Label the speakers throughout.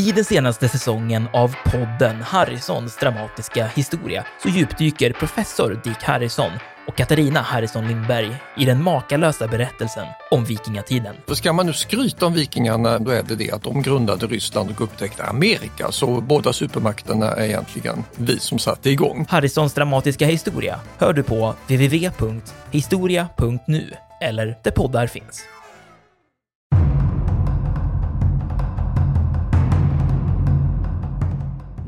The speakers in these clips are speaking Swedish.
Speaker 1: I den senaste säsongen av podden Harrisons dramatiska historia så djupdyker professor Dick Harrison och Katarina Harrison Lindberg i den makalösa berättelsen om vikingatiden.
Speaker 2: För ska man nu skryta om vikingarna, då är det det att de grundade Ryssland och upptäckte Amerika. Så båda supermakterna är egentligen vi som satte igång.
Speaker 1: Harrisons dramatiska historia hör du på www.historia.nu eller där poddar finns.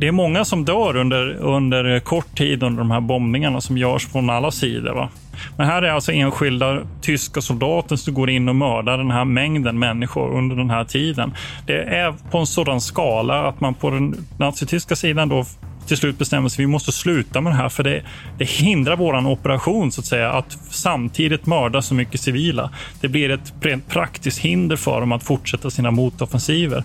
Speaker 3: Det är många som dör under, under kort tid under de här bombningarna som görs från alla sidor. Va? Men här är alltså enskilda tyska soldater som går in och mördar den här mängden människor under den här tiden. Det är på en sådan skala att man på den nazityska sidan då till slut bestämmer sig vi måste sluta med det här för det, det hindrar våran operation så att säga att samtidigt mörda så mycket civila. Det blir ett rent praktiskt hinder för dem att fortsätta sina motoffensiver.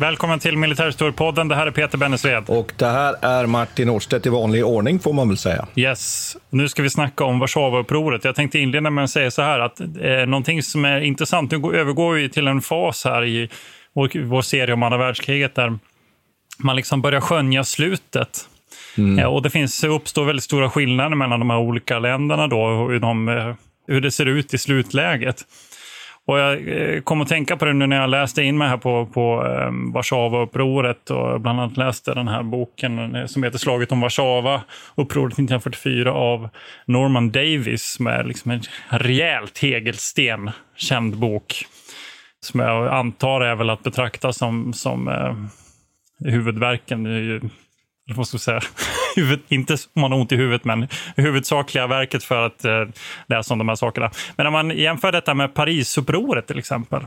Speaker 3: Välkommen till Militärhistoriepodden. Det här är Peter Bennesved.
Speaker 4: Och det här är Martin Årstedt i vanlig ordning får man väl säga.
Speaker 3: Yes. Nu ska vi snacka om Warszawaupproret. Jag tänkte inleda med att säga så här att eh, någonting som är intressant, nu övergår vi till en fas här i vår, vår serie om andra världskriget där man liksom börjar skönja slutet. Mm. Eh, och det finns, uppstår väldigt stora skillnader mellan de här olika länderna då, hur, de, eh, hur det ser ut i slutläget. Och jag eh, kom att tänka på det nu när jag läste in mig här på, på ehm, Warszawa-upproret och bland annat läste den här boken eh, som heter Slaget om Warszawa, upproret 1944 av Norman Davis med liksom en rejält tegelsten, känd bok. Som jag antar är väl att betrakta som, som eh, huvudverken eller vad ska jag säga, huvud, inte om man har ont i huvudet, men huvudsakliga verket för att eh, läsa om de här sakerna. Men om man jämför detta med Parisupproret till exempel,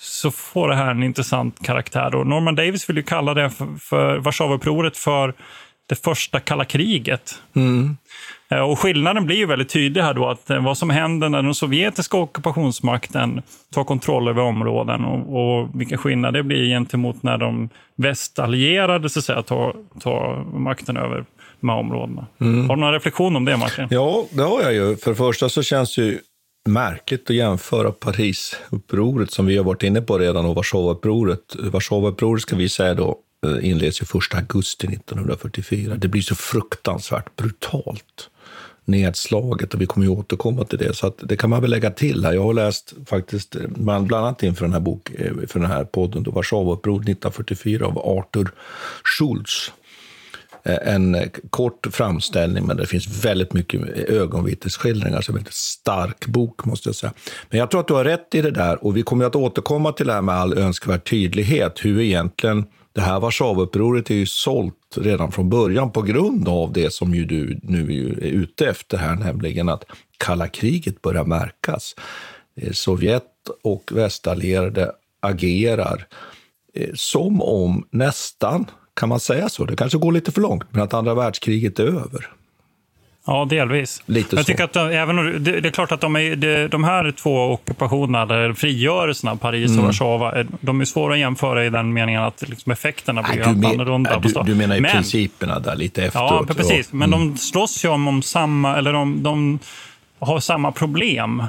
Speaker 3: så får det här en intressant karaktär. Och Norman Davis vill ju kalla det för, för Warszawaupproret för det första kalla kriget. Mm. Eh, och skillnaden blir ju väldigt tydlig här då, att eh, vad som händer när den sovjetiska ockupationsmakten tar kontroll över områden och, och vilka skillnader det blir gentemot när de västallierade så att säga, tar, tar makten över de här områdena. Mm. Har du någon reflektion om det, Martin?
Speaker 4: Ja, det har jag ju. För det första så känns det ju märkligt att jämföra Parisupproret, som vi har varit inne på redan, och Warszawaupproret. Warszawaupproret ska vi säga då Eh, inleds ju 1 augusti 1944. Det blir så fruktansvärt brutalt nedslaget och vi kommer ju återkomma till det. Så det kan man väl lägga till här. Jag har läst faktiskt, bland annat inför den här, bok, eh, för den här podden, då Warszawaupproret 1944 av Arthur Schultz. Eh, en kort framställning, men det finns väldigt mycket ögonvittnesskildringar. Så en väldigt stark bok, måste jag säga. Men jag tror att du har rätt i det där och vi kommer att återkomma till det här med all önskvärd tydlighet. Hur egentligen det här Warszawaupproret är ju sålt redan från början på grund av det som ju du nu är ute efter här, nämligen att kalla kriget börjar märkas. Eh, Sovjet och västallierade agerar eh, som om nästan, kan man säga så, det kanske går lite för långt, men att andra världskriget är över.
Speaker 3: Ja, delvis.
Speaker 4: Lite
Speaker 3: jag
Speaker 4: så.
Speaker 3: tycker att de, även, det, det, är klart att de, är, de här två ockupationerna, eller frigörelserna, Paris och mm. Warszawa, de är svåra att jämföra i den meningen att liksom effekterna blir helt annorlunda.
Speaker 4: Du, du menar i men, principerna där lite efteråt?
Speaker 3: Ja, precis. Men mm. de slåss ju om, om samma, eller de, de har samma problem.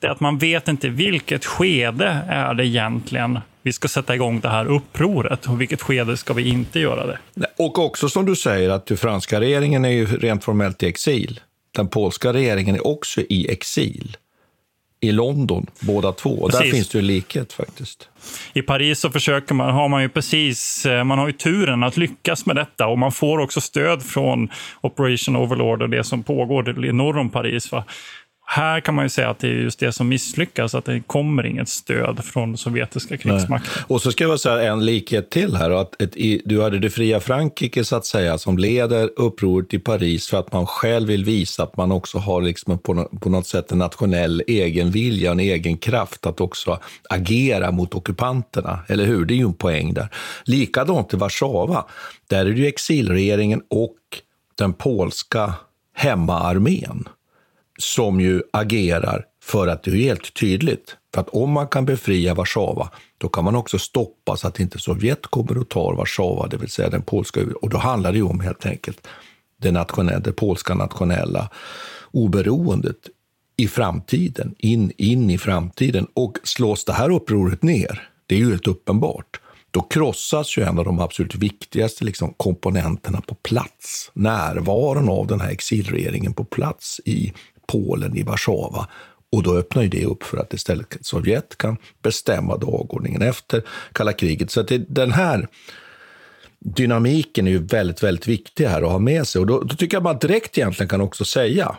Speaker 3: Det är att man vet inte vilket skede är det egentligen vi ska sätta igång det här upproret och vilket skede ska vi inte göra det?
Speaker 4: Och också som du säger att den franska regeringen är ju rent formellt i exil. Den polska regeringen är också i exil i London, båda två. Och där finns det ju likhet faktiskt.
Speaker 3: I Paris så försöker man, har man ju precis, eh, man har ju turen att lyckas med detta och man får också stöd från Operation Overlord och det som pågår norr om Paris. Va? Här kan man ju säga att det är just det som misslyckas, att det kommer inget stöd från sovjetiska krigsmakten.
Speaker 4: Och så ska jag säga en likhet till här. Att ett, du hade det fria Frankrike så att säga som leder upproret i Paris för att man själv vill visa att man också har liksom på, på något sätt en nationell egen vilja, en egen kraft att också agera mot ockupanterna. Eller hur? Det är ju en poäng där. Likadant i Warszawa. Där är det ju exilregeringen och den polska hemmaarmén som ju agerar för att det är helt tydligt. För att om man kan befria Warszawa, då kan man också stoppa så att inte Sovjet kommer och tar Warszawa, det vill säga den polska... Och då handlar det ju om helt enkelt det, nationella, det polska nationella oberoendet i framtiden, in, in i framtiden. Och slås det här upproret ner, det är ju helt uppenbart, då krossas ju en av de absolut viktigaste liksom, komponenterna på plats. Närvaron av den här exilregeringen på plats i Polen, i Warszawa. Och då öppnar ju det upp för att istället Sovjet kan bestämma dagordningen efter kalla kriget. Så det, den här dynamiken är ju väldigt, väldigt viktig här att ha med sig. Och då, då tycker jag man direkt egentligen kan också säga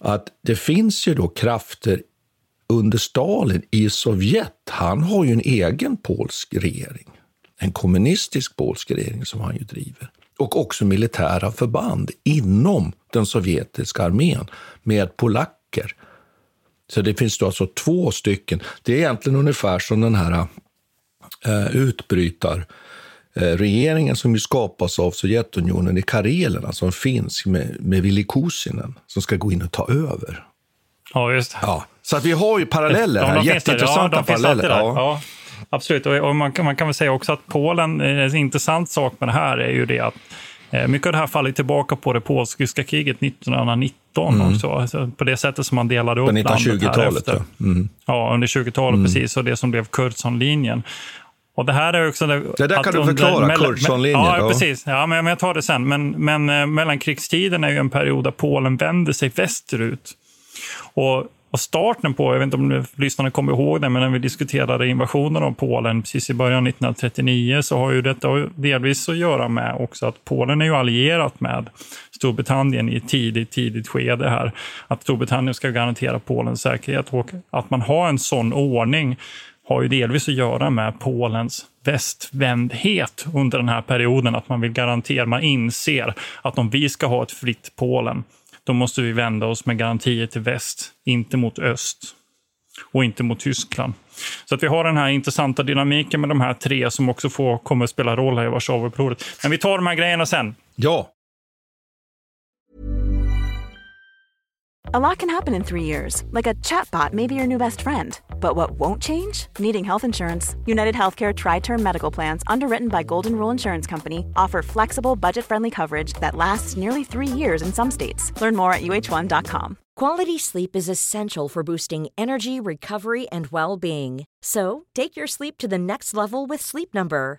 Speaker 4: att det finns ju då krafter under Stalin i Sovjet. Han har ju en egen polsk regering. En kommunistisk polsk regering som han ju driver och också militära förband inom den sovjetiska armén med polacker. Så det finns då alltså två stycken. Det är egentligen ungefär som den här uh, utbrytar regeringen som ju skapas av Sovjetunionen i Karelerna som finns med, med Vili Kusinen som ska gå in och ta över.
Speaker 3: Ja, just det.
Speaker 4: Ja, så att vi har ju paralleller här, jätteintressanta ja, paralleller. Ja.
Speaker 3: ja. Absolut, och man kan, man kan väl säga också att Polen, en intressant sak med det här är ju det att eh, mycket av det här faller tillbaka på det polsk-ryska kriget 1919 mm. också. Alltså på det sättet som man delade upp landet 1920-talet. Ja. Mm. ja, under 20-talet mm. precis. Och det som blev Kurtzonlinjen. Och det här är också... Det,
Speaker 4: det där kan du förklara, Kurtzonlinjen.
Speaker 3: Ja, ja, precis. Ja, men, men jag tar det sen. Men, men eh, mellankrigstiden är ju en period där Polen vänder sig västerut. Och och starten på, jag vet inte om lyssnarna kommer ihåg det, men när vi diskuterade invasionen av Polen precis i början av 1939 så har ju detta delvis att göra med också att Polen är ju allierat med Storbritannien i ett tidigt, tidigt skede här. Att Storbritannien ska garantera Polens säkerhet och att man har en sån ordning har ju delvis att göra med Polens västvändhet under den här perioden. Att man vill garantera, man inser att om vi ska ha ett fritt Polen då måste vi vända oss med garantier till väst, inte mot öst och inte mot Tyskland. Så att vi har den här intressanta dynamiken med de här tre som också får, kommer att spela roll här i Warszawaupproret. Men vi tar de här grejerna sen.
Speaker 4: Ja.
Speaker 5: A lot can happen in three years, like a chatbot may be your new best friend. But what won't change? Needing health insurance. United Healthcare Tri Term Medical Plans, underwritten by Golden Rule Insurance Company, offer flexible, budget friendly coverage that lasts nearly three years in some states. Learn more at uh1.com.
Speaker 6: Quality sleep is essential for boosting energy, recovery, and well being. So take your sleep to the next level with Sleep Number.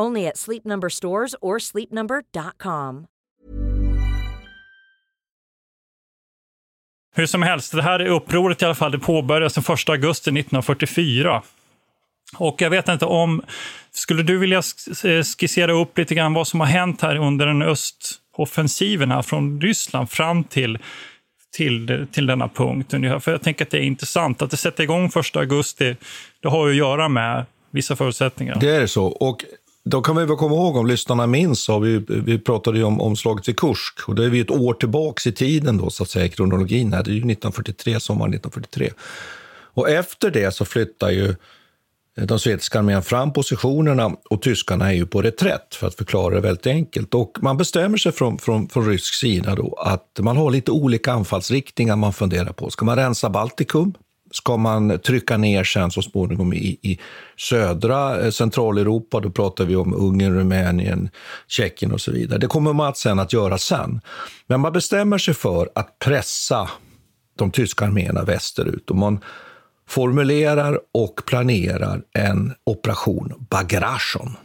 Speaker 6: Only at Sleep Number stores or sleepnumber.com.
Speaker 3: Hur som helst, det här är upproret i alla fall. Det påbörjades den 1 augusti 1944. Och jag vet inte om... Skulle du vilja skissera upp lite grann vad som har hänt här under den östoffensiven här från Ryssland fram till till, till denna punkt. För jag tänker att det är intressant att det sätter igång 1 augusti. Det har ju att göra med vissa förutsättningar.
Speaker 4: Det är så. Och då kan vi väl komma ihåg, om lyssnarna minns, så vi, vi pratade ju om, om slaget vid Kursk. Och det är vi ett år tillbaks i tiden då, så att säga, kronologin här. Det är ju 1943, sommaren 1943. Och efter det så flyttar ju eh, de sovjetiska armén fram positionerna och tyskarna är ju på reträtt, för att förklara det väldigt enkelt. Och man bestämmer sig från, från, från rysk sida då att man har lite olika anfallsriktningar man funderar på. Ska man rensa Baltikum? Ska man trycka ner sen så småningom i, i södra eh, Centraleuropa, då pratar vi om Ungern, Rumänien, Tjeckien och så vidare. Det kommer man sen att göra sen. Men man bestämmer sig för att pressa de tyska arméerna västerut. Och man formulerar och planerar en operation Bagration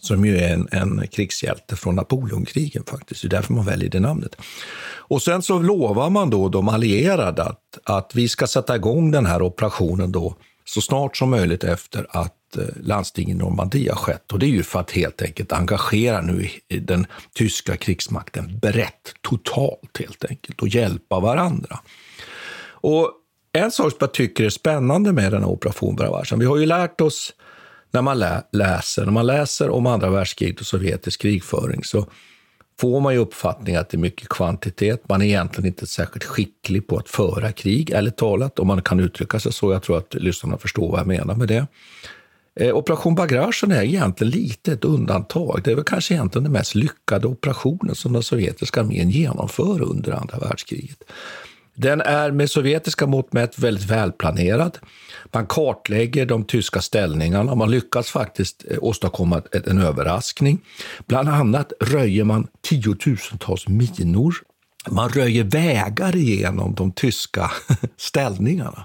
Speaker 4: som ju är en, en krigshjälte från Napoleonkrigen faktiskt. Det är därför man väljer det namnet. Och sen så lovar man då de allierade att, att vi ska sätta igång den här operationen då så snart som möjligt efter att eh, landstinget i Normandie har skett. Och det är ju för att helt enkelt engagera nu den tyska krigsmakten brett, totalt helt enkelt, och hjälpa varandra. Och en sak som jag tycker är spännande med den här operation Bravars, vi har ju lärt oss när man lä läser, när man läser om andra världskriget och sovjetisk krigföring så får man ju uppfattningen att det är mycket kvantitet. Man är egentligen inte särskilt skicklig på att föra krig, eller talat, om man kan uttrycka sig så. Jag tror att lyssnarna förstår vad jag menar med det. Eh, Operation Bagration är egentligen lite ett undantag. Det är väl kanske egentligen den mest lyckade operationen som den sovjetiska armén genomför under andra världskriget. Den är med sovjetiska mått mätt väldigt välplanerad. Man kartlägger de tyska ställningarna. Man lyckas faktiskt eh, åstadkomma en överraskning. Bland annat röjer man tiotusentals minor. Man röjer vägar igenom de tyska ställningarna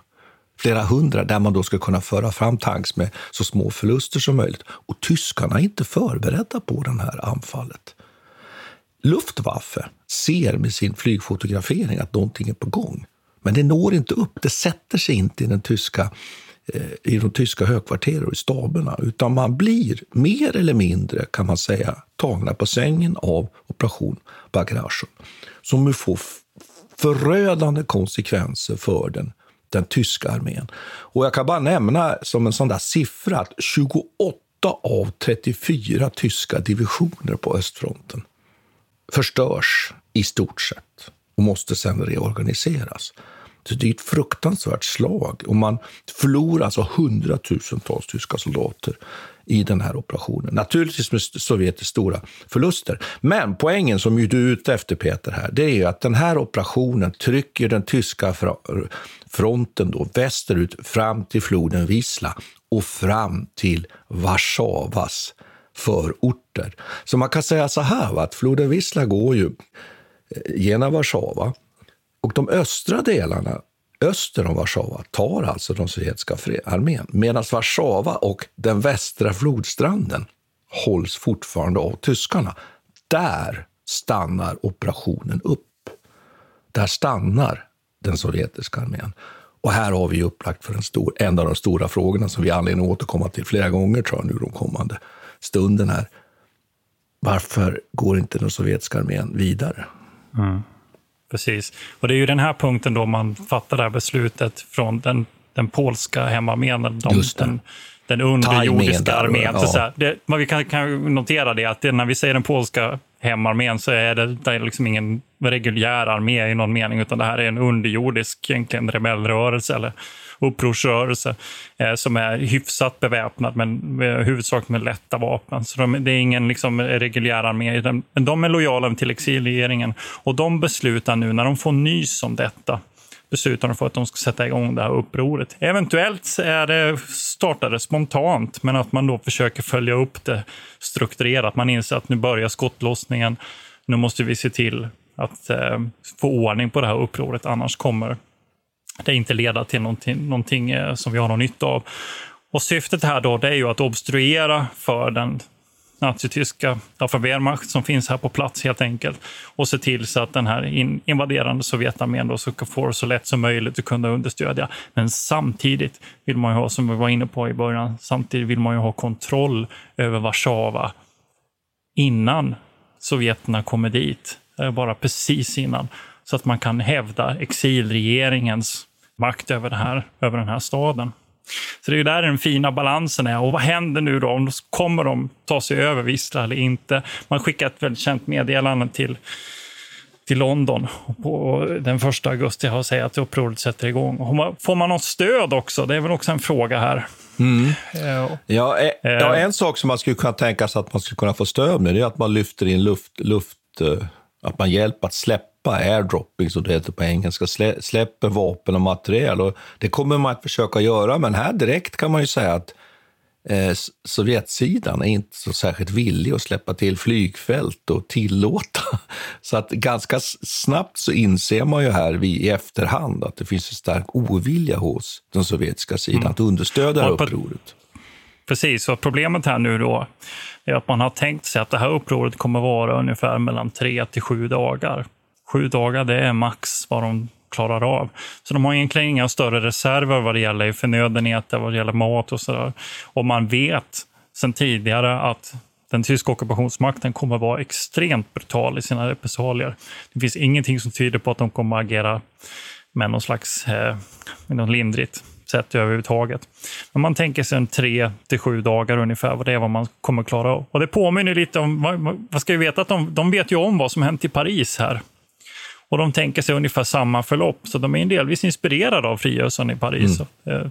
Speaker 4: flera hundra, där man då ska kunna föra fram tanks med så små förluster som möjligt. Och tyskarna är inte förberedda på det här anfallet. Luftwaffe ser med sin flygfotografering att någonting är på gång. Men det når inte upp, det sätter sig inte i, den tyska, eh, i de tyska högkvarteren och i staberna, utan man blir mer eller mindre, kan man säga, tagna på sängen av operation Bagration, som får förödande konsekvenser för den, den tyska armén. Och jag kan bara nämna som en sån där siffra att 28 av 34 tyska divisioner på östfronten förstörs i stort sett och måste sen reorganiseras. Så det är ett fruktansvärt slag och man förlorar alltså hundratusentals tyska soldater i den här operationen. Naturligtvis med sovjetiska stora förluster. Men poängen som ju du är ute efter, Peter, här, det är ju att den här operationen trycker den tyska fronten då västerut fram till floden Wisla och fram till Warszawas förorter. Så man kan säga så här, att floden Wisla går ju eh, genom Warszawa och de östra delarna öster om Warszawa tar alltså den sovjetiska armén medan Warszawa och den västra flodstranden hålls fortfarande av tyskarna. Där stannar operationen upp. Där stannar den sovjetiska armén. Och här har vi upplagt för en, stor, en av de stora frågorna som vi har anledning att återkomma till flera gånger tror jag, nu de kommande stunden här. Varför går inte den sovjetiska armén vidare?
Speaker 3: Mm. Precis. Och det är ju den här punkten då man fattar det här beslutet från den, den polska hemarmén, de, den, den underjordiska armén. Ja. Så här, det, vad vi kan, kan notera det att det, när vi säger den polska hemarmén så är det, det är liksom ingen reguljär armé i någon mening, utan det här är en underjordisk egentligen rebellrörelse eller upprorsrörelse eh, som är hyfsat beväpnad, men eh, huvudsakligen med lätta vapen. Så de, det är ingen liksom, reguljär armé. De, de är lojala till exilregeringen och de beslutar nu, när de får nys om detta, beslutar de för att de ska sätta igång det här upproret. Eventuellt är det startade spontant, men att man då försöker följa upp det strukturerat. Man inser att nu börjar skottlossningen. Nu måste vi se till att eh, få ordning på det här upproret, annars kommer det inte leda till någonting, någonting eh, som vi har någon nytta av. Och syftet här då, det är ju att obstruera för den nazityska för Wehrmacht som finns här på plats helt enkelt och se till så att den här invaderande Sovjetarmén då ska få så lätt som möjligt att kunna understödja. Men samtidigt vill man ju ha, som vi var inne på i början, samtidigt vill man ju ha kontroll över Warszawa innan sovjeterna kommer dit, eh, bara precis innan så att man kan hävda exilregeringens makt över, det här, över den här staden. Så det är där den fina balansen är. Och vad händer nu då? Kommer de ta sig över Wisla eller inte? Man skickar ett väldigt känt meddelande till, till London på den första augusti har sagt att upproret sätter igång. Får man något stöd också? Det är väl också en fråga här.
Speaker 4: Mm. Ja, eh, ja, en sak som man skulle kunna tänka sig att man skulle kunna få stöd med, det är att man lyfter in luft, luft eh, att man hjälper att släppa släppa airdropping, som det heter på engelska, slä, släpper vapen och materiel. Och det kommer man att försöka göra, men här direkt kan man ju säga att eh, Sovjetsidan är inte så särskilt villig att släppa till flygfält och tillåta. Så att ganska snabbt så inser man ju här i efterhand att det finns en stark ovilja hos den sovjetiska sidan mm. att understödja ja, upproret.
Speaker 3: Precis, och problemet här nu då är att man har tänkt sig att det här upproret kommer vara ungefär mellan tre till sju dagar. Sju dagar, det är max vad de klarar av. Så de har egentligen inga större reserver vad det gäller förnödenheter, vad det gäller mat och sådär. Och man vet sedan tidigare att den tyska ockupationsmakten kommer vara extremt brutal i sina repressalier. Det finns ingenting som tyder på att de kommer att agera med någon slags eh, med något lindrigt sätt överhuvudtaget. Men man tänker sig en tre till sju dagar ungefär, vad det är vad man kommer klara av. Och det påminner lite om, vad ska vi veta, att de, de vet ju om vad som hänt i Paris här och de tänker sig ungefär samma förlopp, så de är delvis inspirerade av frigörelsen i Paris. Mm. Eh,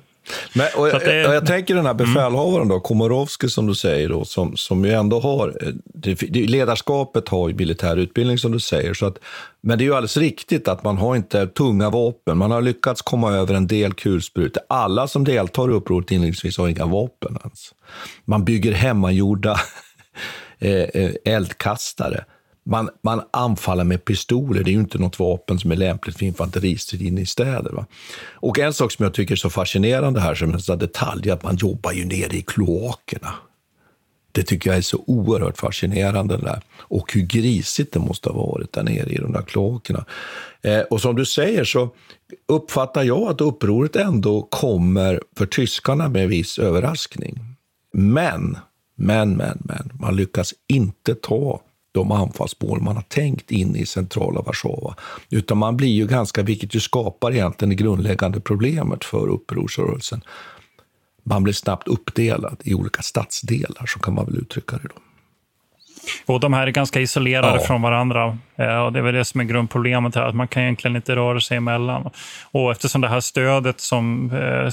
Speaker 4: Men, och, jag, det, jag tänker den här mm. befälhavaren, då, Komorowski som du säger, då, som, som ju ändå har... Eh, det, ledarskapet har ju militär utbildning som du säger. Så att, men det är ju alldeles riktigt att man har inte tunga vapen. Man har lyckats komma över en del kulsprutor. Alla som deltar i upproret inledningsvis har inga vapen ens. Man bygger hemmagjorda eh, eldkastare man, man anfaller med pistoler. Det är ju inte något vapen som är lämpligt för infanteristrid inne i städer. Va? Och en sak som jag tycker är så fascinerande här som en sån detalj är att man jobbar ju nere i kloakerna. Det tycker jag är så oerhört fascinerande. Där. Och hur grisigt det måste ha varit där nere i de där kloakerna. Eh, och som du säger så uppfattar jag att upproret ändå kommer för tyskarna med viss överraskning. Men, men, men, men, man lyckas inte ta de anfallsmål man har tänkt in i centrala Warszawa. Utan man blir ju ganska, vilket ju skapar egentligen det grundläggande problemet för upprorsrörelsen. Man blir snabbt uppdelad i olika stadsdelar, så kan man väl uttrycka det. Då.
Speaker 3: Och de här är ganska isolerade ja. från varandra. Eh, och det är väl det som är grundproblemet här, att man kan egentligen inte röra sig emellan. Och eftersom det här stödet som eh,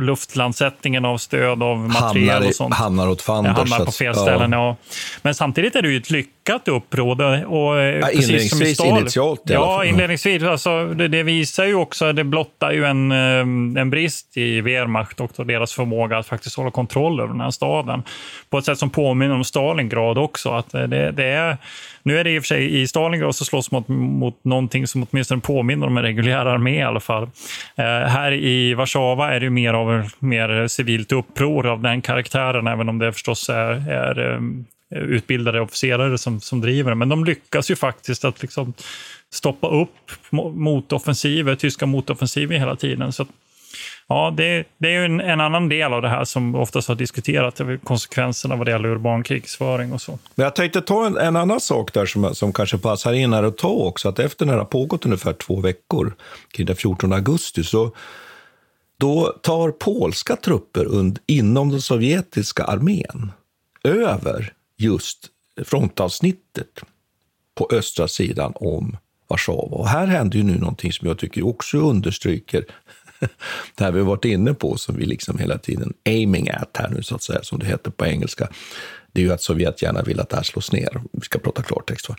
Speaker 3: luftlandsättningen av stöd av materiel hamnar, och sånt.
Speaker 4: Hamnar åt fanders.
Speaker 3: Hamnar på fel ställen, ja. ja. Men samtidigt är det ju ett lyckat uppråd. Och, eh, ja, precis som i
Speaker 4: initialt i
Speaker 3: Ja, inledningsvis. Alltså, det, det, visar ju också, det blottar ju en, eh, en brist i Wehrmacht och deras förmåga att faktiskt hålla kontroll över den här staden. På ett sätt som påminner om Stalingrad också. Att det, det är nu är det i och för sig i Stalingrad så slåss mot, mot någonting som åtminstone påminner om en reguljär armé i alla fall. Eh, här i Warszawa är det mer av mer civilt uppror av den karaktären, även om det förstås är, är eh, utbildade officerare som, som driver det. Men de lyckas ju faktiskt att liksom stoppa upp motoffensiver, tyska motoffensiver hela tiden. Så Ja, det, det är en, en, annan del av det här som oftast har diskuterats. Eh, konsekvenserna vad det gäller urban krigsföring och så.
Speaker 4: Men jag tänkte ta en, en, annan sak där som, som kanske passar in här att ta också, att efter när det har pågått ungefär två veckor, kring den 14 augusti, så då tar polska trupper und, inom den sovjetiska armén över just frontavsnittet på östra sidan om Warszawa. Och här händer ju nu någonting som jag tycker också understryker det här vi har varit inne på, som vi liksom hela tiden aiming at här nu, så att säga, som det heter på engelska, det är ju att Sovjet gärna vill att det här slås ner. Vi ska prata klartext. Va?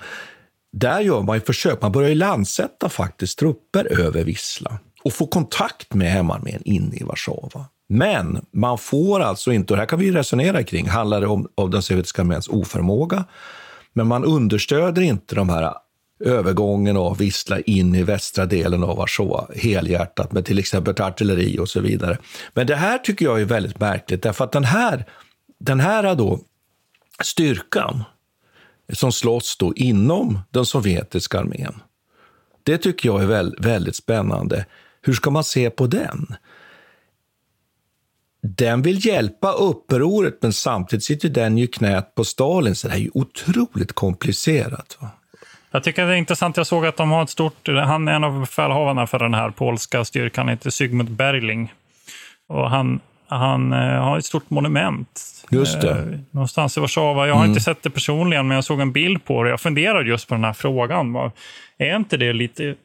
Speaker 4: Där gör man ju försök, man börjar ju landsätta faktiskt trupper över Vissla och få kontakt med hemarmén inne i Warszawa. Men man får alltså inte, och det här kan vi resonera kring, handlar det om, om den sovjetiska arméns oförmåga? Men man understöder inte de här övergången av Vissla in i västra delen av Warszawa helhjärtat med till exempel artilleri och så vidare. Men det här tycker jag är väldigt märkligt därför att den här, den här då styrkan som slåss då inom den sovjetiska armén, det tycker jag är väldigt spännande. Hur ska man se på den? Den vill hjälpa upproret, men samtidigt sitter den ju knät på Stalin, så det är ju otroligt komplicerat. Va?
Speaker 3: Jag tycker det är intressant. Jag såg att de har ett stort... Han är en av befälhavarna för den här polska styrkan, heter Sigmund Berling. Och han, han eh, har ett stort monument.
Speaker 4: Just det. Eh,
Speaker 3: någonstans i Warszawa. Jag har mm. inte sett det personligen, men jag såg en bild på det. Jag funderade just på den här frågan. Är inte det lite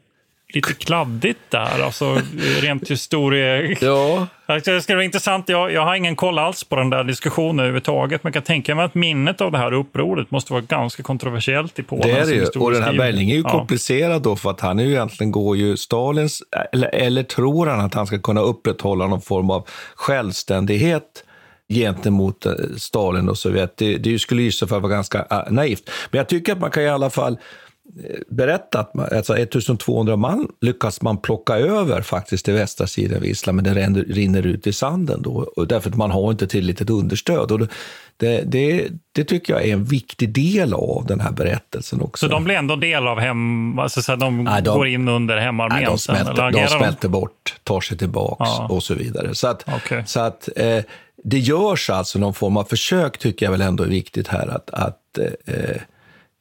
Speaker 3: lite kladdigt där, alltså rent historie...
Speaker 4: Ja.
Speaker 3: Det skulle vara intressant, jag, jag har ingen koll alls på den där diskussionen överhuvudtaget, men jag kan tänka mig att minnet av det här upproret måste vara ganska kontroversiellt i Polen.
Speaker 4: Det är det ju, och den här Berling är ju ja. komplicerad då, för att han är ju egentligen går ju Stalins, eller, eller tror han att han ska kunna upprätthålla någon form av självständighet gentemot eh, Stalin och Sovjet. Det, det skulle ju så fall vara ganska uh, naivt. Men jag tycker att man kan i alla fall berätta att man, alltså 1200 man lyckas man plocka över faktiskt till västra sidan av Island, men det rinner, ut i sanden då, och därför att man har inte tillräckligt understöd. Och det, det, det, tycker jag är en viktig del av den här berättelsen också.
Speaker 3: Så de blir ändå del av hem, alltså så de, nej, de går in under hemarmén?
Speaker 4: Nej, de smälter, de smälter bort, tar sig tillbaka ja. och så vidare. Så att, okay. så att eh, det görs alltså någon form av försök, tycker jag väl ändå är viktigt här att, att eh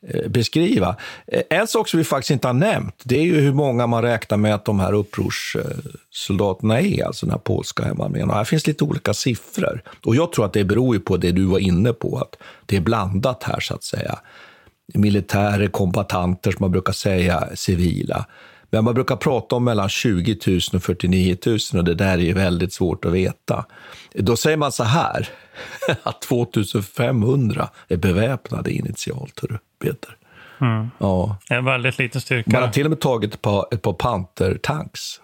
Speaker 4: Eh, beskriva. Eh, en sak som vi faktiskt inte har nämnt, det är ju hur många man räknar med att de här upprorssoldaterna är, alltså den här polska hemarmén. Här finns lite olika siffror. Och jag tror att det beror på det du var inne på, att det är blandat här så att säga. Militärer, kombatanter som man brukar säga, civila. Men man brukar prata om mellan 20 000 och 49 000 och det där är ju väldigt svårt att veta. Då säger man så här, att 2500 är beväpnade initialt, hörru, Peter.
Speaker 3: Mm. Ja. En väldigt liten styrka.
Speaker 4: Man har till och med tagit ett par, ett par Panther-tanks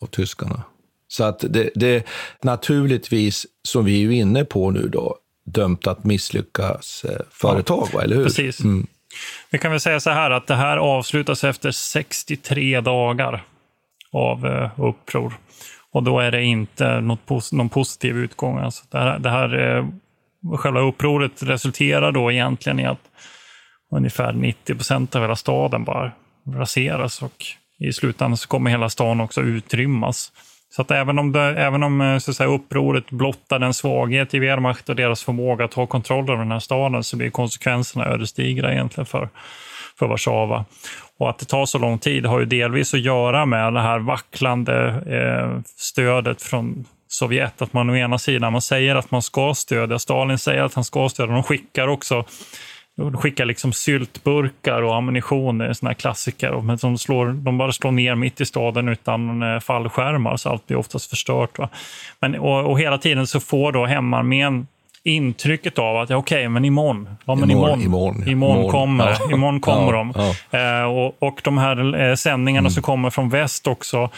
Speaker 4: av tyskarna. Så att det, det naturligtvis, som vi är inne på nu då, dömt att misslyckas eh, företag, ja, va, eller hur?
Speaker 3: Precis. Mm. Vi kan väl säga så här att det här avslutas efter 63 dagar av eh, uppror. Och då är det inte något, någon positiv utgång. Alltså det här, det här, eh, själva upproret resulterar då egentligen i att ungefär 90 procent av hela staden bara raseras och i slutändan så kommer hela stan också utrymmas. Så att även om, det, även om eh, så att säga, upproret blottar en svaghet i Wehrmacht och deras förmåga att ta kontroll över den här staden så blir konsekvenserna ödesdigra egentligen för, för Warszawa. Och att det tar så lång tid har ju delvis att göra med det här vacklande eh, stödet från Sovjet. Att man å ena sidan man säger att man ska stödja, Stalin säger att han ska stödja, de skickar också de skickar liksom syltburkar och ammunition, såna här klassiker. Men de, slår, de bara slår ner mitt i staden utan eh, fallskärmar, så allt blir oftast förstört. Va? Men, och, och hela tiden så får då hemarmén intrycket av att ja, okej, okay, men imorgon, ja, men imorgon, imorgon, imorgon, imorgon kommer, ja. imorgon kommer ja, de. Ja. Eh, och, och de här eh, sändningarna mm. som kommer från väst också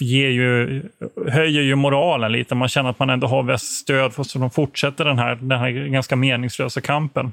Speaker 3: ger ju, höjer ju moralen lite. Man känner att man ändå har västs stöd, så de fortsätter den här, den här ganska meningslösa kampen.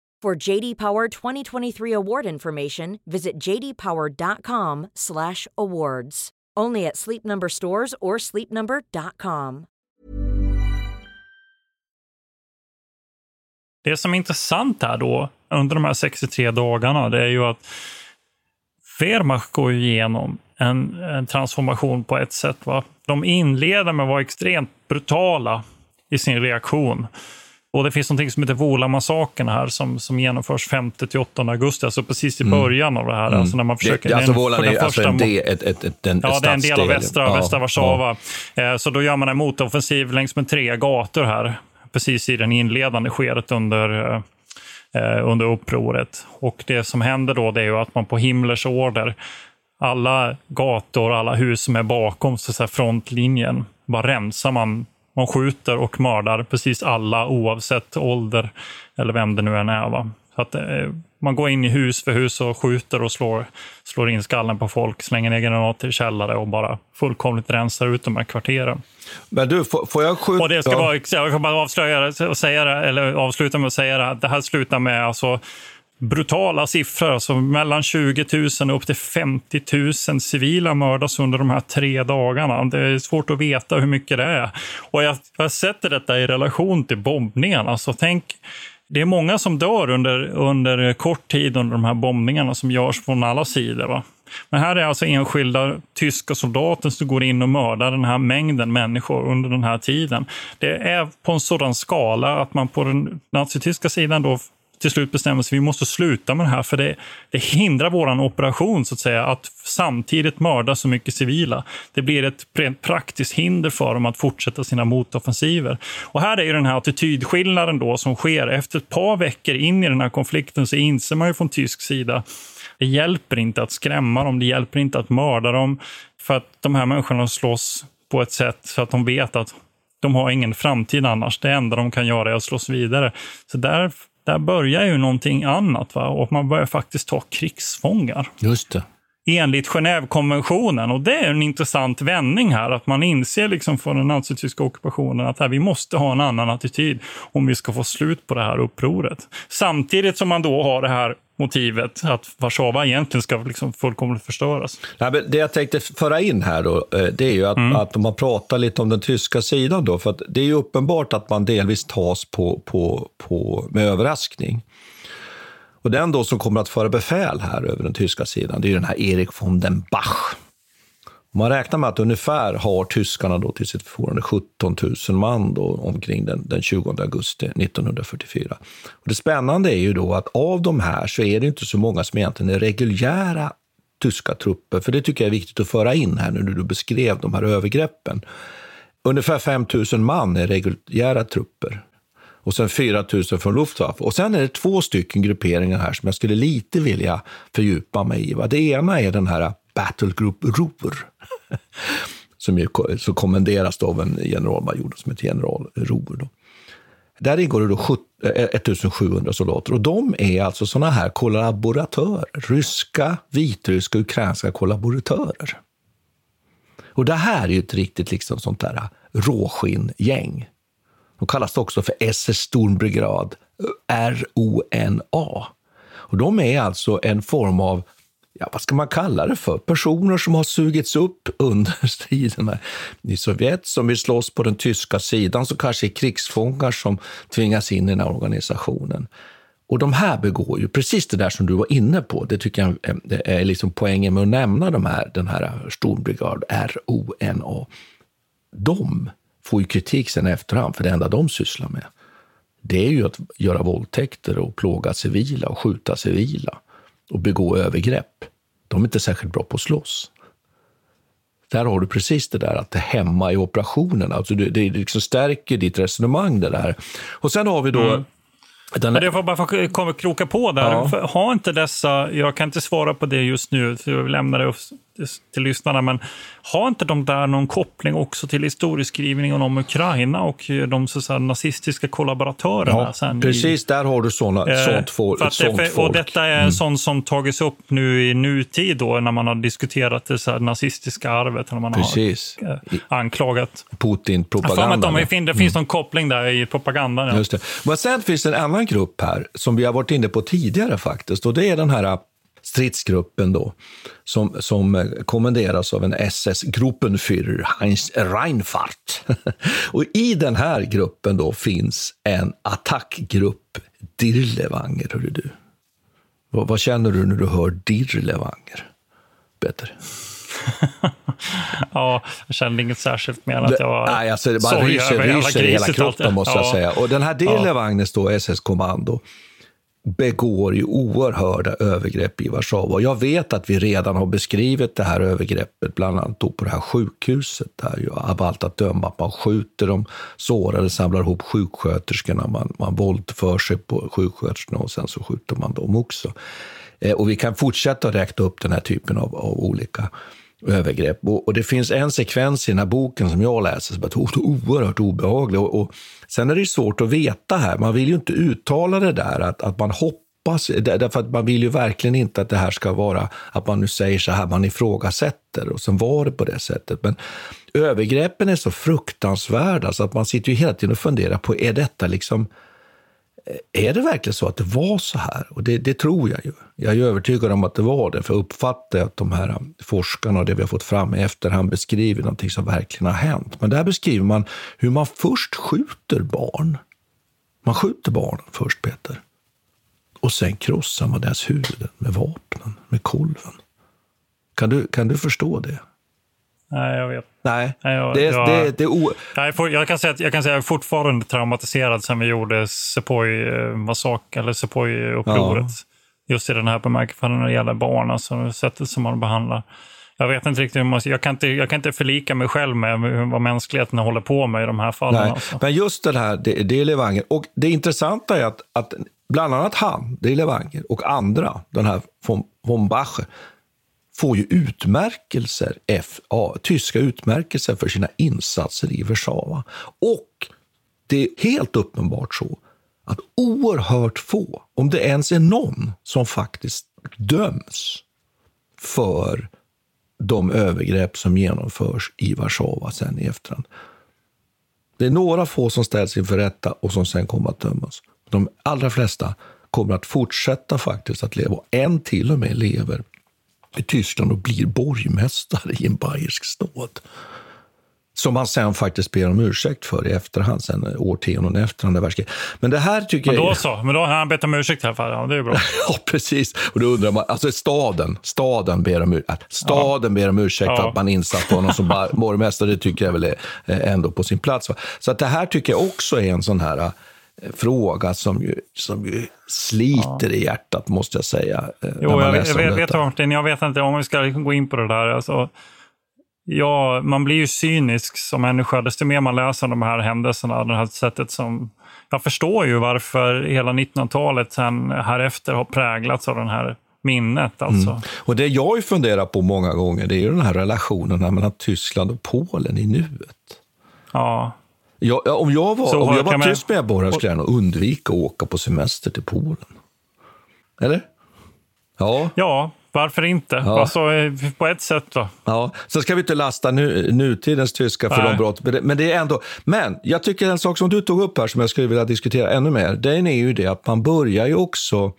Speaker 6: For JD Power 2023 award information, visit jdpower.com/awards. Only at Sleep Number stores or sleepnumber.com.
Speaker 3: Det som är intressant här då under de här 63 dagarna, det är ju att Wehrmacht går igenom en, en transformation på ett sätt. Va? De inleder med att vara extremt brutala i sin reaktion. Och det finns något som heter Vola-massakern här som, som genomförs 5-8 augusti, alltså precis i mm. början av det här.
Speaker 4: Mm.
Speaker 3: Alltså när man försöker,
Speaker 4: det, alltså Volan är alltså en del, ett, ett, ett, en,
Speaker 3: ja, det är en del av västra, ja, västra Warszawa. Ja. Eh, så då gör man en motoffensiv längs med tre gator här, precis i den inledande skedet under, eh, eh, under upproret. Och det som händer då det är ju att man på Himmlers order, alla gator, alla hus som är bakom så säga, frontlinjen, bara rensar man man skjuter och mördar precis alla oavsett ålder eller vem det nu än är. Va? Så att, eh, man går in i hus för hus och skjuter och slår, slår in skallen på folk, slänger ner granater i källare och bara fullkomligt rensar ut de här kvarteren.
Speaker 4: Men du, får, jag skjuta?
Speaker 3: Och det ska vara, jag kan bara avslöja och säga det, eller avsluta med att säga det, att det här slutar med alltså brutala siffror. Alltså mellan 20 000 och upp till 50 000 civila mördas under de här tre dagarna. Det är svårt att veta hur mycket det är. Och jag, jag sätter detta i relation till bombningarna. Alltså tänk, det är många som dör under, under kort tid under de här bombningarna som görs från alla sidor. Va? Men här är alltså enskilda tyska soldater som går in och mördar den här mängden människor under den här tiden. Det är på en sådan skala att man på den nazityska sidan då till slut bestämmer sig att vi måste sluta med det här för det, det hindrar vår operation så att säga att samtidigt mörda så mycket civila. Det blir ett rent praktiskt hinder för dem att fortsätta sina motoffensiver. Och här är ju den här attitydskillnaden då som sker. Efter ett par veckor in i den här konflikten så inser man ju från tysk sida det hjälper inte att skrämma dem, det hjälper inte att mörda dem för att de här människorna slåss på ett sätt så att de vet att de har ingen framtid annars. Det enda de kan göra är att slåss vidare. Så där där börjar ju någonting annat va? och man börjar faktiskt ta krigsfångar.
Speaker 4: Just det.
Speaker 3: Enligt Genèvekonventionen. Och det är en intressant vändning här, att man inser liksom från den nazityska ockupationen att här, vi måste ha en annan attityd om vi ska få slut på det här upproret. Samtidigt som man då har det här motivet att Warszawa egentligen ska liksom fullkomligt förstöras.
Speaker 4: Nej, det jag tänkte föra in här då, eh, det är ju att, mm. att man pratar lite om den tyska sidan då, för det är ju uppenbart att man delvis tas på, på, på, med överraskning. Och den då som kommer att föra befäl här över den tyska sidan, det är den här Erik von den Bach man räknar med att ungefär har tyskarna då till sitt förfogande 17 000 man då, omkring den, den 20 augusti 1944. Och det spännande är ju då att av de här så är det inte så många som egentligen är reguljära tyska trupper, för det tycker jag är viktigt att föra in här nu när du beskrev de här övergreppen. Ungefär 5 000 man är reguljära trupper och sen 4 000 från Luftwaffe. Och sen är det två stycken grupperingar här som jag skulle lite vilja fördjupa mig i. Det ena är den här Battle Group Ruhr, som ju så kommenderas av en generalmajor som heter general Ruhr. Då. Där ingår det då 1700 eh, soldater och de är alltså sådana här kollaboratörer, ryska, vitryska och ukrainska kollaboratörer. Och det här är ju ett riktigt liksom sånt där råskinn-gäng. De kallas också för SS Sturmbrigad, RONA. Och de är alltså en form av ja, vad ska man kalla det för? Personer som har sugits upp under striderna i Sovjet, som vill slåss på den tyska sidan, som kanske är krigsfångar som tvingas in i den här organisationen. Och de här begår ju precis det där som du var inne på. Det tycker jag eh, är liksom poängen med att nämna de här, den här storbrigad, RONA. De får ju kritik sen efterhand, för det enda de sysslar med, det är ju att göra våldtäkter och plåga civila och skjuta civila och begå övergrepp. De är inte särskilt bra på att slåss. Där har du precis det där att det hemma i operationen, alltså det, det liksom stärker ditt resonemang det där. Och sen har vi då mm.
Speaker 3: Den... Jag får bara få kroka på där. Ja. Har inte dessa, jag kan inte svara på det just nu, för jag lämnar det till lyssnarna, men har inte de där någon koppling också till historieskrivningen om Ukraina och de så säga, nazistiska kollaboratörerna?
Speaker 4: Ja, sen precis, i, där har du såna, eh, sånt, for, för sånt
Speaker 3: det,
Speaker 4: folk.
Speaker 3: Och detta är mm. sånt som tagits upp nu i nutid då, när man har diskuterat det så nazistiska arvet. När man
Speaker 4: precis.
Speaker 3: har eh, anklagat
Speaker 4: Putin-propagandan.
Speaker 3: Det finns mm. någon koppling där i propagandan. Ja.
Speaker 4: Just det. Men sen finns det en annan grupp här, som vi har varit inne på tidigare faktiskt, och det är den här stridsgruppen då, som, som kommenderas av en SS-Gruppenführer, Heinz Reinfardt. och I den här gruppen då finns en attackgrupp Dirlewanger, hörru du. Vad, vad, känner du när du hör Dirlewanger, Peter?
Speaker 3: ja, jag kände inget särskilt mer än att jag var
Speaker 4: Nej, alltså, det bara ryser, ryser i hela kroppen, måste jag säga. Och den här Dirlewangers då, SS-kommando, begår ju oerhörda övergrepp i Warszawa. Jag vet att vi redan har beskrivit det här övergreppet, bland annat på det här sjukhuset, där ju av allt att döma att man skjuter de sårade, samlar ihop sjuksköterskorna, man, man våldför sig på sjuksköterskorna och sen så skjuter man dem också. Eh, och vi kan fortsätta räkna upp den här typen av, av olika övergrepp. Och, och, det finns en sekvens i den här boken som jag läser som är oerhört obehaglig. Och, och, sen är det svårt att veta här, man vill ju inte uttala det där att, att man hoppas hoppas, därför att man vill ju verkligen inte att det här ska vara, att man nu säger så här, man ifrågasätter och sen var det på det sättet. Men övergreppen är så fruktansvärda så att man sitter ju hela tiden och funderar på, är detta liksom Eh, är det verkligen så att det var så här? Och det, det, tror jag ju. Jag är övertygad om att det var det, för jag uppfattar att de här eh, forskarna och det vi har fått fram i efterhand beskriver någonting som verkligen har hänt. Men där beskriver man hur man först skjuter barn. Man skjuter barnen först, Peter. Och sen krossar man deras huvuden med vapnen, med kolven. Kan du, kan du förstå det?
Speaker 3: Nej, jag vet.
Speaker 4: Nej,
Speaker 3: Nej jag,
Speaker 4: det,
Speaker 3: jag,
Speaker 4: det, det, o...
Speaker 3: jag, får, jag, kan säga att, jag kan säga jag är fortfarande traumatiserad sen vi gjorde eller Sepoy-upproret. Ja. Just i den här bemärkelsen när det gäller barn, alltså sättet som man behandlar. Jag vet inte riktigt hur man, jag, kan inte, jag kan inte förlika mig själv med vad mänskligheten håller på med i de här fallen.
Speaker 4: Nej,
Speaker 3: alltså.
Speaker 4: Men just det här, det, det är Levanger. Och det intressanta är att, att bland annat han, det är Levanger, och andra, den här von, von Bacher, får ju utmärkelser, F, ja, tyska utmärkelser för sina insatser i Warszawa. Och det är helt uppenbart så att oerhört få, om det ens är någon, som faktiskt döms för de övergrepp som genomförs i Warszawa sen i efterhand. Det är några få som ställs inför rätta och som sen kommer att dömas. De allra flesta kommer att fortsätta faktiskt att leva, och en till och med lever i Tyskland och blir borgmästare i en bayersk stad. Som han sen faktiskt ber om ursäkt för i efterhand, sen årtionden efter andra världskriget. Men det här tycker
Speaker 3: men då
Speaker 4: jag...
Speaker 3: så, men då har han bett om ursäkt i alla fall. Ja, det är bra.
Speaker 4: ja, precis. Och då undrar man, alltså staden, staden ber om, staden ja. ber om ursäkt ja. för att man insatt honom som borgmästare. Det tycker jag väl är ändå på sin plats. Va? Så att det här tycker jag också är en sån här fråga som ju, som ju sliter ja. i hjärtat, måste jag säga.
Speaker 3: Jo, jag, jag, vet, vet Martin, jag vet inte om vi ska gå in på det där. Alltså, ja, man blir ju cynisk som människa, desto mer man läser de här händelserna, det här sättet som... Jag förstår ju varför hela 1900-talet sen härefter har präglats av den här minnet. Alltså. Mm.
Speaker 4: Och Det jag ju funderar på många gånger, det är ju den här relationen mellan Tyskland och Polen i nuet.
Speaker 3: Ja.
Speaker 4: Ja, om jag var, om jag var tysk medborgare skulle jag nog undvika att åka på semester till Polen. Eller? Ja.
Speaker 3: Ja, varför inte? Ja. Alltså, på ett sätt. Va?
Speaker 4: Ja. Sen ska vi inte lasta nu, nutidens tyska för Nej. de brott. Men, det är ändå, men jag tycker en sak som du tog upp här som jag skulle vilja diskutera ännu mer. Den är ju det att man börjar ju också,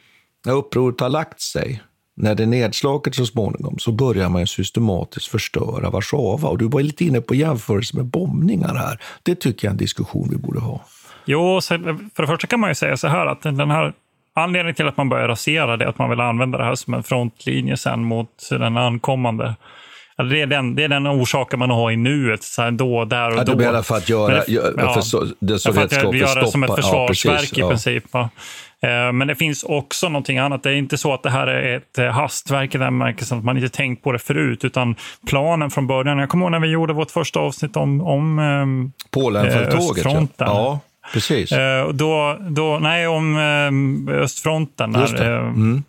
Speaker 4: när upproret har lagt sig, när det är nedslaget så småningom, så börjar man systematiskt förstöra Warszawa. Och du var lite inne på jämförelse med bombningar här. Det tycker jag är en diskussion vi borde ha.
Speaker 3: Jo, för det första kan man ju säga så här att den här anledningen till att man börjar rasera det är att man vill använda det här som en frontlinje sen mot den ankommande det, är den, det är den orsaken man har i nuet, så här då, där och ja,
Speaker 4: då. Menar för att göra det, ja, för så, det sovjetiska
Speaker 3: för att göra det som ett försvarsverk ja, i princip. Ja. Eh, men det finns också någonting annat. Det är inte så att det här är ett eh, hastverk i den bemärkelsen att man inte tänkt på det förut, utan planen från början. Jag kommer ihåg när vi gjorde vårt första avsnitt om, om ehm,
Speaker 4: Polenfälttåget.
Speaker 3: Ja.
Speaker 4: ja. Precis.
Speaker 3: Eh, då, då, nej, om östfronten. Där, mm.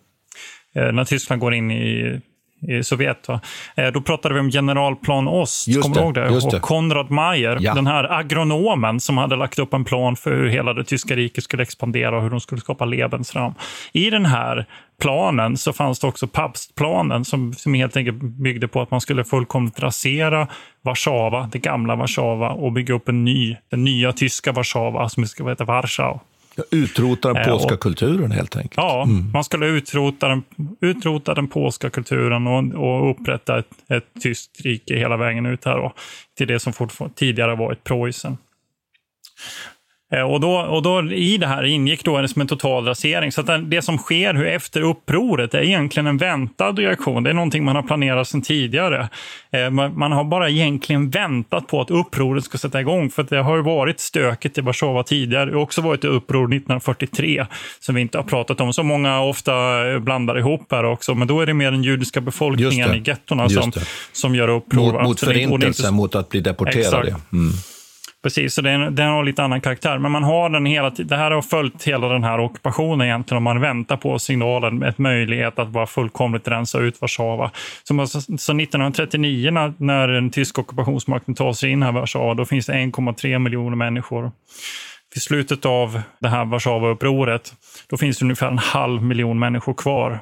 Speaker 3: När Tyskland går in i i Sovjet. Va? Eh, då pratade vi om generalplan Ost, just kommer du ihåg det? Och Konrad Mayer, ja. den här agronomen som hade lagt upp en plan för hur hela det tyska riket skulle expandera och hur de skulle skapa Lebensraum. I den här planen så fanns det också Pabstplanen som, som helt enkelt byggde på att man skulle fullkomligt rasera Warszawa, det gamla Warszawa och bygga upp en ny, den nya tyska Warszawa som ska heta Warschau.
Speaker 4: Utrota den polska eh, och, kulturen helt enkelt.
Speaker 3: Ja, mm. man skulle utrota den, utrota den polska kulturen och, och upprätta ett, ett tyskt rike hela vägen ut här då, till det som tidigare varit Preussen. Eh, och då, och då I det här ingick då som en total rasering. Så att det som sker efter upproret är egentligen en väntad reaktion. Det är någonting man har planerat sedan tidigare. Eh, man har bara egentligen väntat på att upproret ska sätta igång. För det har varit stökigt i Warszawa tidigare. Det har också varit ett uppror 1943 som vi inte har pratat om. Så många ofta blandar ihop här också. Men då är det mer den judiska befolkningen i gettorna som, som gör uppror.
Speaker 4: Mot, mot förintelsen, mot att bli deporterade. Mm.
Speaker 3: Precis, så den, den har lite annan karaktär. Men man har den hela tiden. Det här har följt hela den här ockupationen egentligen. Och man väntar på signalen, ett möjlighet att bara fullkomligt rensa ut Warszawa. Så, så 1939 när, när den tyska ockupationsmakten tar sig in här i Warszawa, då finns det 1,3 miljoner människor. vid slutet av det här Warszawaupproret, då finns det ungefär en halv miljon människor kvar.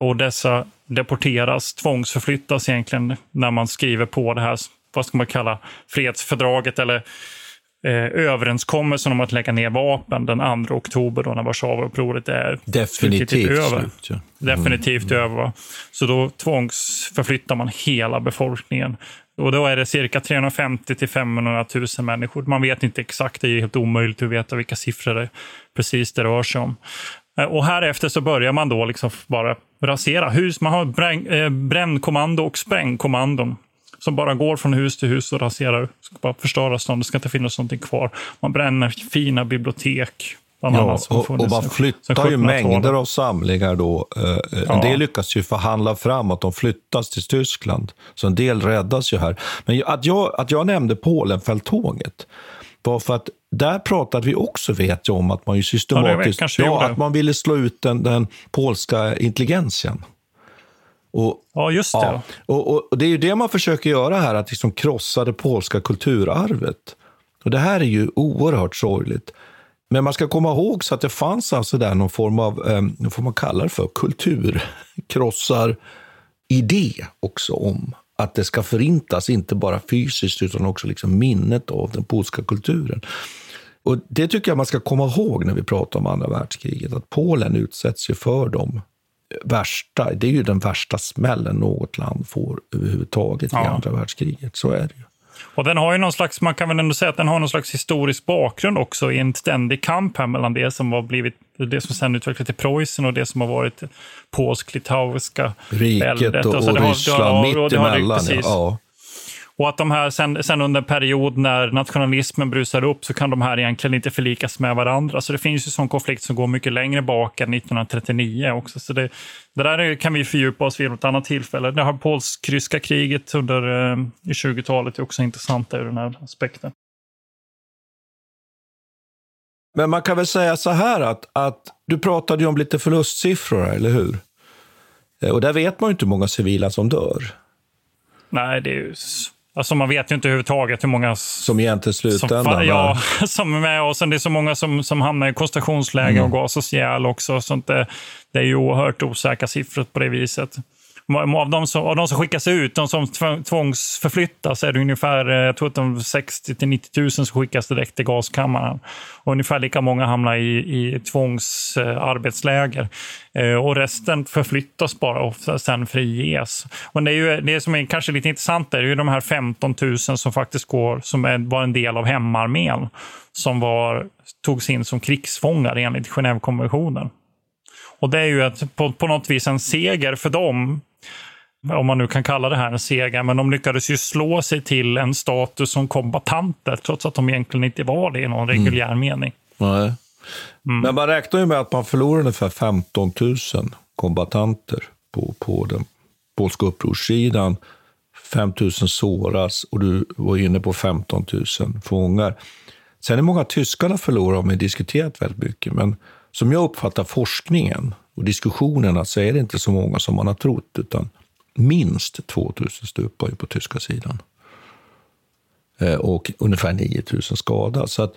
Speaker 3: Och dessa deporteras, tvångsförflyttas egentligen när man skriver på det här, vad ska man kalla, fredsfördraget eller eh, överenskommelsen om att lägga ner vapen den 2 oktober då när Warszawaupproret är
Speaker 4: Definitivt
Speaker 3: över.
Speaker 4: slut. Ja.
Speaker 3: Definitivt över. Så då tvångsförflyttar man hela befolkningen. Och då är det cirka 350 till 500 000 människor. Man vet inte exakt, det är helt omöjligt att veta vilka siffror det precis det rör sig om. Eh, Och här efter så börjar man då liksom bara rasera hus. Man har eh, brännkommando och sprängkommandon som bara går från hus till hus och raserar. Ska bara förstöra stan. Det ska inte finnas någonting kvar. Man bränner fina bibliotek.
Speaker 4: Ja, och, och man flyttar ju
Speaker 3: 1700-talet.
Speaker 4: mängder av samlingar då. Eh, En
Speaker 3: Ja.
Speaker 4: del lyckas ju förhandla fram att de flyttas till Tyskland, så en del räddas ju här. Men att jag, att jag nämnde Polenfälttåget var för att där pratade vi också, vet jag, om att man ju systematiskt... ja,
Speaker 3: gjorde.
Speaker 4: att man ville slå ut den, den polska intelligensien. Och,
Speaker 3: Ja, just det.
Speaker 4: Ja, och, och, och det är ju det man försöker göra här, att liksom krossa det polska kulturarvet. Och det här är ju oerhört sorgligt. Men man ska komma ihåg så att det fanns alltså där någon form av, eh, vad får man kalla det för, kulturkrossar-idé också om att det ska förintas, inte bara fysiskt utan också liksom minnet av den polska kulturen. Och Det tycker jag man ska komma ihåg när vi pratar om andra världskriget, att Polen utsätts ju för de värsta, det är ju den värsta smällen något land får överhuvudtaget i
Speaker 3: Ja.
Speaker 4: andra världskriget. Så är det ju.
Speaker 3: Och den har ju någon slags, man kan väl ändå säga att den har någon slags historisk bakgrund också i en ständig kamp här mellan det som har blivit, det som sen utvecklats till Preussen och det som har varit polsk-litauiska
Speaker 4: Riket
Speaker 3: väldet.
Speaker 4: och, och
Speaker 3: har-
Speaker 4: Ryssland
Speaker 3: och
Speaker 4: mitt
Speaker 3: det har det-
Speaker 4: emellan. Ja.
Speaker 3: Och att de här sen, sen under en period när nationalismen brusar upp så kan de här egentligen inte förlikas med varandra. Så det finns ju sån konflikt som går mycket längre bak än 1939 också. Så det, det där är- kan vi fördjupa oss vid något annat tillfälle. Det här polsk-ryska kriget under eh, i 20-talet är också intressant ur den här aspekten.
Speaker 4: Men man kan väl säga så här att, att du pratade ju om lite förlustsiffror, eller hur? Eh, Och där vet man ju inte hur många civila som dör,
Speaker 3: Nej, det är ju... Alltså man vet ju inte överhuvudtaget hur många
Speaker 4: som egentligen
Speaker 3: som,
Speaker 4: slutändan. där.
Speaker 3: ja, som är med. Och sen det är så många som, som hamnar i koncentrationsläger och gasas ihjäl också. Så att det, det är ju oerhört osäkra siffror på det viset. Av de, som, av de som skickas ut, de som tvångsförflyttas, är det ungefär eh, jag tror att de 60 till 90 000 som skickas direkt till gaskammaren. Och ungefär lika många hamnar i, i tvångsarbetsläger. Eh, och resten förflyttas bara och sen friges. Och det, är ju, det som är kanske lite intressant är ju de här 15 000 som faktiskt går, som är, var en del av hemarmén, som var, togs in som krigsfångar enligt Genèvekonventionen. Och det är ju ett, på, på något vis en seger för dem, om man nu kan kalla det här en seger, men de lyckades ju slå sig till en status som kombatanter, trots att de egentligen inte var det i någon reguljär mening.
Speaker 4: Nej.
Speaker 3: Mm.
Speaker 4: Men man räknar ju med att man förlorar ungefär 15 000 kombatanter på, på den polska upprorssidan. 5 000 såras och du var inne på 15 000 fångar. Sen är många tyskarna förlorar har man diskuterat väldigt mycket, men som jag uppfattar forskningen och diskussionerna så är det inte så många som man har trott, utan minst 2 000 stupar ju på tyska sidan. Eh, och ungefär 9 000 skadas. Så att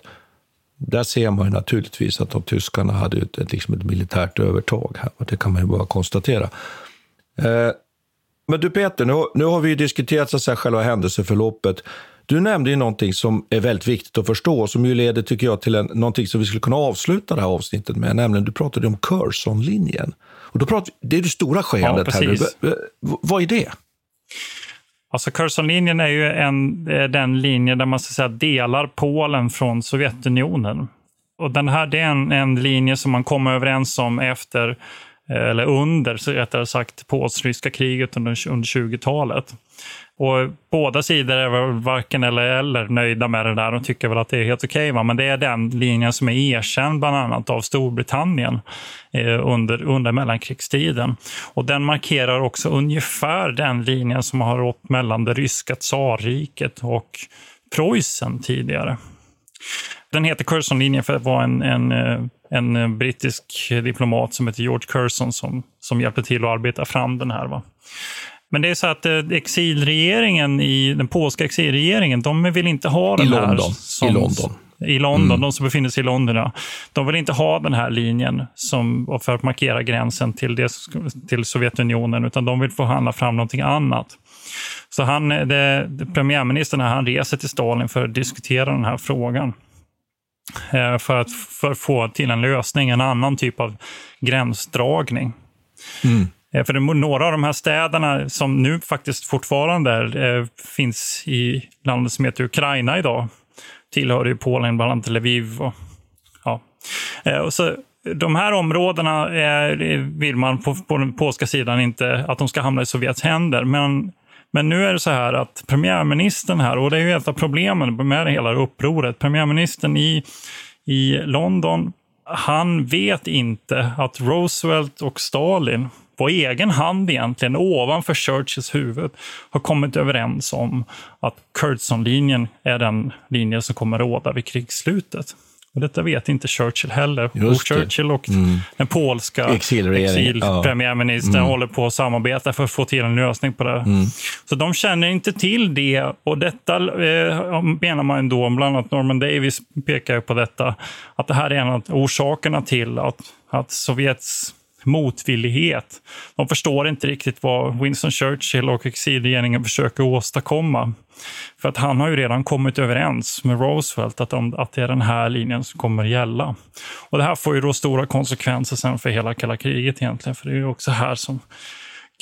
Speaker 4: där ser man ju naturligtvis att de tyskarna hade ett, ett, liksom ett militärt övertag här. Det kan man ju bara konstatera. Eh, men du Peter, nu, nu har vi ju diskuterat så att säga, själva händelseförloppet. Du nämnde ju någonting som är väldigt viktigt att förstå, som ju leder, tycker jag, till en, någonting som vi skulle kunna avsluta det här avsnittet med, nämligen du pratade om Curzon-linjen. Och då pratar, vi- det är det stora skeendet här. v- Vad är det?
Speaker 3: Alltså Curzon-linjen är ju en, eh, den linje där man så säga, delar Polen från Sovjetunionen. Och den här det är en, en linje som man kom överens om efter, eh, eller under, så rättare sagt, polsk-ryska kriget under, under 20-talet. Och båda sidor är väl varken eller eller nöjda med det där De tycker väl att det är helt okej. Okay, Men det är den linjen som är erkänd bland annat av Storbritannien eh, under, under mellankrigstiden. Och den markerar också ungefär den linjen som har rått mellan det ryska tsarriket och Preussen tidigare. Den heter Curzon-linjen för att det var en, en, eh, en eh, brittisk diplomat som heter George Curzon som, som hjälpte till att arbeta fram den här. Va? Men det är så att eh, exilregeringen, i, den polska exilregeringen, de vill inte ha
Speaker 4: I
Speaker 3: den här.
Speaker 4: London.
Speaker 3: Som,
Speaker 4: I London.
Speaker 3: i London, de som befinner sig i London, ja, de vill inte ha den här linjen som, för att markera gränsen till, det, till Sovjetunionen, utan de vill förhandla fram någonting annat. Så han, det, det, premiärministern här, han reser till Stalin för att diskutera den här frågan. Eh, för att för få till en lösning, en annan typ av gränsdragning. Mm. Eh, för några av de här städerna som nu faktiskt fortfarande är, eh, finns i landet som heter Ukraina idag, tillhör ju Polen, bland annat Lviv. Och, ja. Eh, och så, de här områdena är, vill man på, på den polska sidan inte att de ska hamna i Sovjets händer. Men, men nu är det så här att premiärministern här, och det är ju ett av problemen med hela upproret, premiärministern i, i London, han vet inte att Roosevelt och Stalin på egen hand egentligen, ovanför Churchills huvud, har kommit överens om att Curzon-linjen är den linje som kommer råda vid krigsslutet. Och detta vet inte Churchill heller. Och Churchill och mm. den polska exilpremiärministern ja. mm. håller på att samarbeta för att få till en lösning på det. Mm. Så de känner inte till det. Och detta eh, menar man då, bland annat Norman Davis pekar på detta, att det här är en av orsakerna till att, att Sovjets motvillighet. De förstår inte riktigt vad Winston Churchill och exilregeringen försöker åstadkomma. För att han har ju redan kommit överens med Roosevelt att, de, att det är den här linjen som kommer gälla. Och det här får ju då stora konsekvenser sen för hela kalla kriget egentligen. För det är ju också här som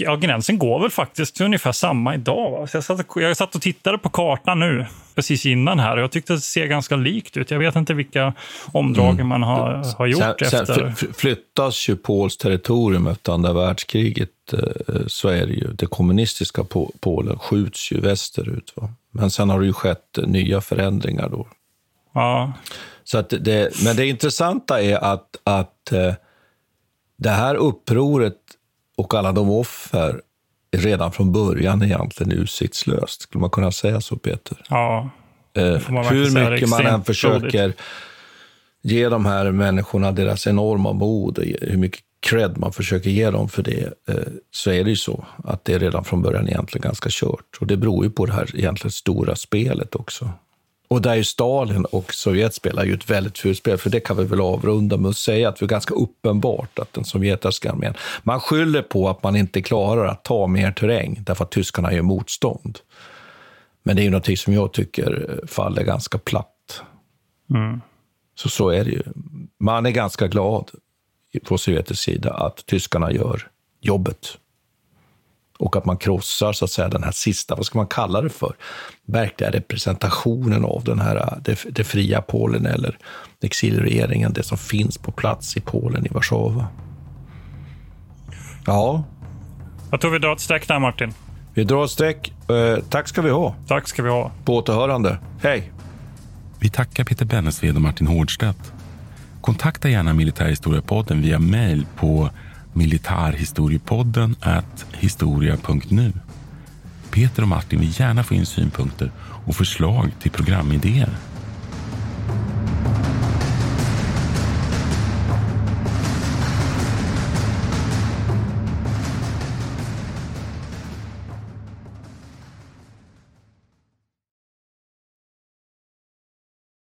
Speaker 3: ja, gränsen går väl faktiskt ungefär samma idag. Så jag, satt, jag satt och tittade på kartan nu, precis innan här, och jag tyckte det ser ganska likt ut. Jag vet inte vilka omdrag mm. man har, har gjort sen, efter.
Speaker 4: Sen flyttas ju Pols territorium efter andra världskriget, eh, så är det ju. Det kommunistiska Polen skjuts ju västerut. Va? Men sen har det ju skett nya förändringar då.
Speaker 3: Ja.
Speaker 4: Så att det, men det intressanta är att, att eh, det här upproret och alla de offer redan från början egentligen utsiktslöst. Skulle man kunna säga så, Peter?
Speaker 3: Ja.
Speaker 4: Eh, hur mycket man än försöker ge de här människorna deras enorma mod, hur mycket cred man försöker ge dem för det, eh, så är det ju så att det är redan från början egentligen ganska kört. Och det beror ju på det här egentligen stora spelet också. Och där är Stalin och Sovjet spelar ju ett väldigt fult spel, för det kan vi väl avrunda med att säga att det är ganska uppenbart att den sovjetiska armén, man skyller på att man inte klarar att ta mer terräng därför att tyskarna gör motstånd. Men det är ju någonting som jag tycker faller ganska platt.
Speaker 3: Mm.
Speaker 4: Så så är det ju. Man är ganska glad på sovjetisk sida att tyskarna gör jobbet och att man krossar så att säga, den här sista, vad ska man kalla det för, verkliga representationen av den här, det, det fria Polen eller exilregeringen, det som finns på plats i Polen, i Warszawa. Ja.
Speaker 3: Jag tror vi drar ett streck där, Martin.
Speaker 4: Vi drar ett streck. Eh, tack ska vi ha.
Speaker 3: Tack ska vi ha.
Speaker 4: På återhörande. Hej!
Speaker 7: Vi tackar Peter Bennesved och Martin Hårdstedt. Kontakta gärna Militärhistoriepodden via mejl på militarhistoriepodden at historia.nu. Peter och Martin vill gärna få in synpunkter och förslag till programidéer.